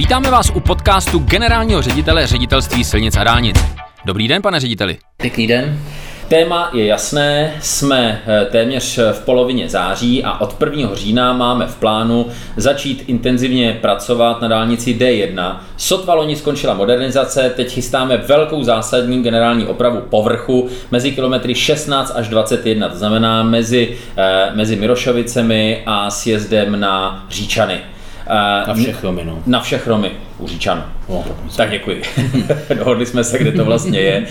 Vítáme vás u podcastu generálního ředitele ředitelství silnic a dálnic. Dobrý den, pane řediteli. Pěkný den. Téma je jasné, jsme eh, téměř v polovině září a od 1. října máme v plánu začít intenzivně pracovat na dálnici D1. Sotva loni skončila modernizace, teď chystáme velkou zásadní generální opravu povrchu mezi kilometry 16 až 21, to znamená mezi, eh, mezi Mirošovicemi a sjezdem na Říčany. Na všech Romy, no. Na všech Romy, u Říčan. No, tak děkuji. Dohodli jsme se, kde to vlastně je.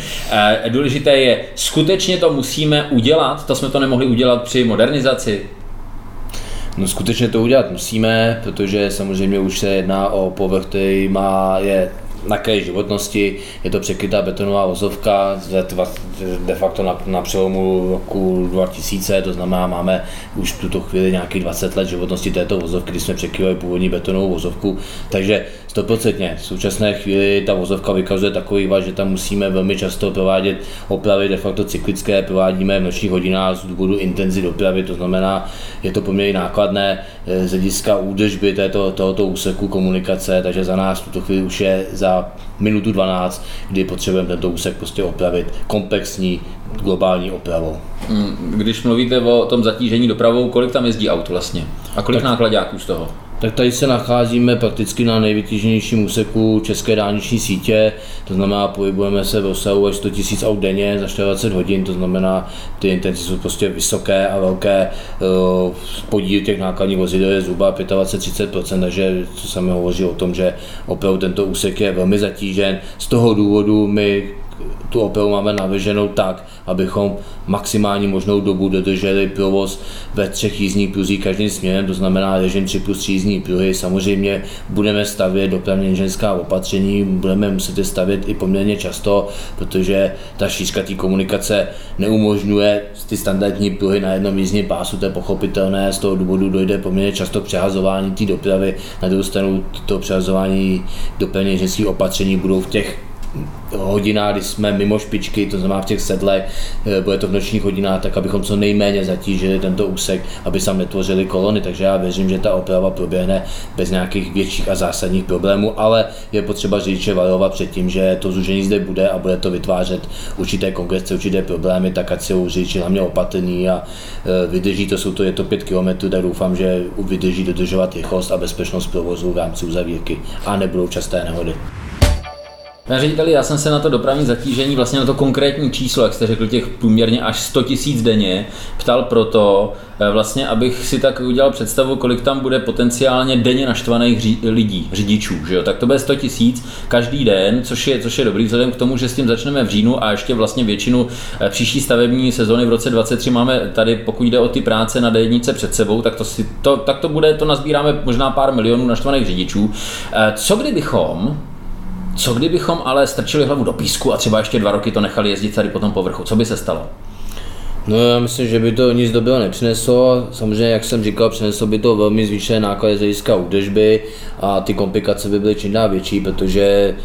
Důležité je, skutečně to musíme udělat, to jsme to nemohli udělat při modernizaci. No skutečně to udělat musíme, protože samozřejmě už se jedná o povrch, který má, je na kraji životnosti, je to překrytá betonová vozovka de facto na, na přelomu roku 2000, to znamená, máme už v tuto chvíli nějakých 20 let životnosti této vozovky, kdy jsme překryli původní betonovou vozovku, takže stoprocentně v současné chvíli ta vozovka vykazuje takový váž, že tam musíme velmi často provádět opravy de facto cyklické, provádíme v nočních hodinách z důvodu intenzity dopravy, to znamená, je to poměrně nákladné eh, z hlediska údržby této, tohoto úseku komunikace, takže za nás v tuto chvíli už je za minutu 12, kdy potřebujeme tento úsek prostě opravit komplexní globální opravou. Hmm, když mluvíte o tom zatížení dopravou, kolik tam jezdí aut vlastně? A kolik tak, nákladňáků z toho? Tak tady se nacházíme prakticky na nejvytíženějším úseku české dálniční sítě, to znamená pohybujeme se v rozsahu až 100 000 aut denně za 40 hodin, to znamená ty intenzity jsou prostě vysoké a velké, eh, podíl těch nákladních vozidel je zhruba 25-30%, takže co sami hovoří o tom, že opravdu tento úsek je velmi zatížen. Z toho důvodu my tu Opelu máme navrženou tak, abychom maximální možnou dobu dodrželi provoz ve třech jízdních pruzích každým směrem, to znamená režim 3 plus 3 jízdní pruhy. Samozřejmě budeme stavět dopravně inženýrská opatření, budeme muset je stavět i poměrně často, protože ta šířka té komunikace neumožňuje ty standardní pruhy na jednom jízdním pásu, to je pochopitelné, z toho důvodu dojde poměrně často přehazování té dopravy, na druhou stranu to přehazování dopravně inženýrských opatření budou v těch hodina, kdy jsme mimo špičky, to znamená v těch sedlech, eh, bude to v nočních hodinách, tak abychom co nejméně zatížili tento úsek, aby se netvořili kolony. Takže já věřím, že ta oprava proběhne bez nějakých větších a zásadních problémů, ale je potřeba řidiče varovat před tím, že to zúžení zde bude a bude to vytvářet určité kongrese, určité problémy, tak ať jsou řidiči hlavně opatrní a eh, vydrží to, jsou to, je to 5 km, tak doufám, že vydrží dodržovat rychlost a bezpečnost provozu v rámci uzavírky a nebudou časté nehody. Pane řediteli, já jsem se na to dopravní zatížení, vlastně na to konkrétní číslo, jak jste řekl, těch průměrně až 100 tisíc denně, ptal proto, eh, vlastně, abych si tak udělal představu, kolik tam bude potenciálně denně naštvaných ří, lidí, řidičů, že jo? Tak to bude 100 tisíc každý den, což je, což je dobrý vzhledem k tomu, že s tím začneme v říjnu a ještě vlastně většinu eh, příští stavební sezóny v roce 23 máme tady, pokud jde o ty práce na D1 před sebou, tak to, si, to, tak to bude, to nazbíráme možná pár milionů naštvaných řidičů. Eh, co kdybychom co kdybychom ale strčili hlavu do písku a třeba ještě dva roky to nechali jezdit tady po tom povrchu? Co by se stalo? No já myslím, že by to nic dobrého nepřineslo. Samozřejmě, jak jsem říkal, přineslo by to velmi zvýšené náklady z hlediska údržby a ty komplikace by byly čím dál větší, protože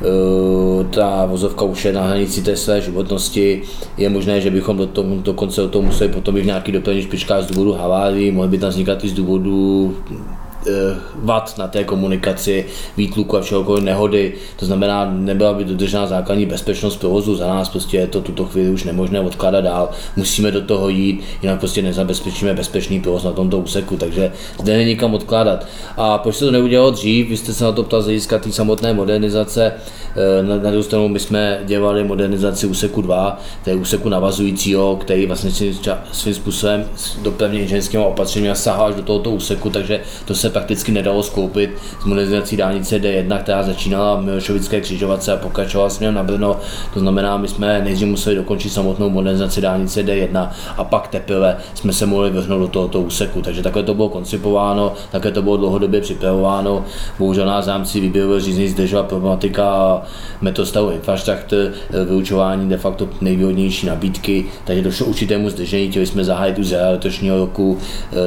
uh, ta vozovka už je na hranici té své životnosti. Je možné, že bychom do toho, dokonce do toho museli potom být v nějaký doplnění špičkách z důvodu havárií, mohly by tam vznikat i z důvodu Eh, vat na té komunikaci, výtluku a všeho nehody. To znamená, nebyla by dodržena základní bezpečnost provozu. Za nás prostě je to tuto chvíli už nemožné odkládat dál. Musíme do toho jít, jinak prostě nezabezpečíme bezpečný provoz na tomto úseku, takže zde není kam odkládat. A proč se to neudělalo dřív? Vy jste se na to ptal z hlediska té samotné modernizace. Eh, na, na druhou stranu my jsme dělali modernizaci úseku 2, je úseku navazujícího, který vlastně svým způsobem dopravně inženýrskými opatřeními sahal až do tohoto úseku, takže to se prakticky nedalo skoupit z modernizací dálnice D1, která začínala v Milošovické křižovatce a pokračovala směrem na Brno. To znamená, my jsme nejdřív museli dokončit samotnou modernizaci dálnice D1 a pak teprve jsme se mohli vrhnout do tohoto úseku. Takže takhle to bylo koncipováno, také to bylo dlouhodobě připravováno. Bohužel nás v rámci výběrového řízení zdržela problematika metostavu infrastruktur, vyučování de facto nejvýhodnější nabídky, takže došlo určitému zdržení, chtěli jsme zahájit už letošního roku,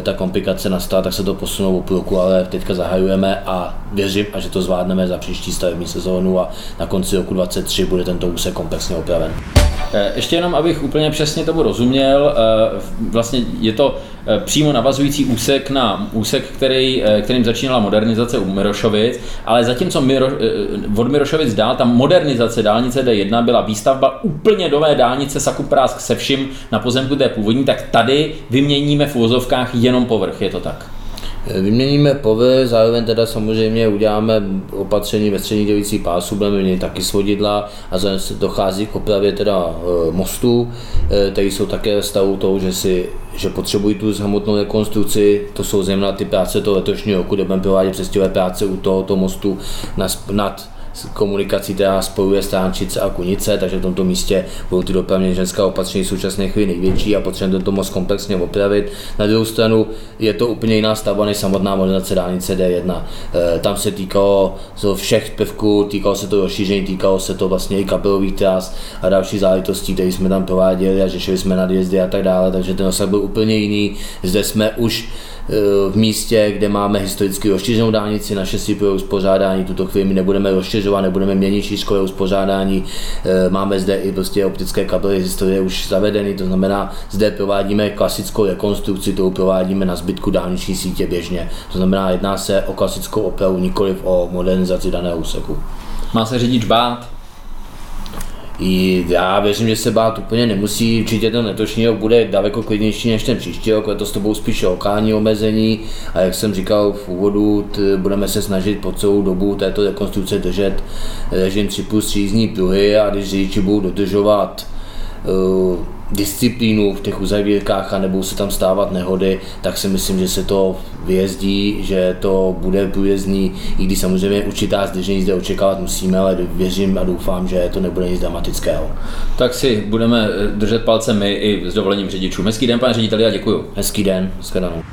ta komplikace nastala, tak se to posunulo o půl roku, ale teďka zahajujeme a věřím, a že to zvládneme za příští stavební sezónu a na konci roku 2023 bude tento úsek komplexně opraven. Eh, ještě jenom, abych úplně přesně tomu rozuměl, eh, vlastně je to eh, přímo navazující úsek na úsek, který, kterým začínala modernizace u Mirošovic, ale zatímco Miro, od Mirošovic dál, ta modernizace dálnice D1 byla výstavba úplně nové dálnice Sakuprásk se vším na pozemku té původní, tak tady vyměníme v uvozovkách jenom povrch, je to tak? Vyměníme povy, zároveň teda samozřejmě uděláme opatření ve střední dělící pásu, budeme měnit taky svodidla a zároveň se dochází k opravě teda e, mostů, e, které jsou také ve stavu toho, že, si, že potřebují tu hmotnou rekonstrukci, to jsou zejména ty práce toho letošního roku, kde budeme provádět přestěhové práce u tohoto mostu nad komunikací, která spojuje Stánčice a Kunice, takže v tomto místě budou ty dopravně ženská opatření v současné chvíli největší a potřebujeme tento most komplexně opravit. Na druhou stranu je to úplně jiná stavba než samotná modernizace dálnice D1. E, tam se týkalo všech prvků, týkalo se to rozšíření, týkalo se to vlastně i kapelových tras a další záležitostí, které jsme tam prováděli a řešili jsme nadjezdy a tak dále, takže ten osah byl úplně jiný. Zde jsme už v místě, kde máme historicky rozšířenou dálnici na šestipojové uspořádání. Tuto chvíli my nebudeme rozšiřovat, nebudeme měnit šířkové uspořádání. Eh, máme zde i prostě optické kabely historie už zavedeny, to znamená, zde provádíme klasickou rekonstrukci, kterou provádíme na zbytku dálniční sítě běžně. To znamená, jedná se o klasickou opravu, nikoliv o modernizaci daného úseku. Má se řidič bát, i já věřím, že se bát úplně nemusí, určitě ten letošní rok bude daleko klidnější než ten příští rok, to s tobou spíš lokální omezení. A jak jsem říkal v úvodu, t, budeme se snažit po celou dobu této rekonstrukce držet režim 3 plus 3 jízdní pruhy a když řidiči budou dodržovat uh, disciplínu v těch uzavírkách a nebudou se tam stávat nehody, tak si myslím, že se to vyjezdí, že to bude průjezdný, i když samozřejmě určitá zdržení zde očekávat musíme, ale věřím a doufám, že to nebude nic dramatického. Tak si budeme držet palce my i s dovolením řidičů. Hezký den, pane řediteli, a děkuji. Hezký den, shledanou.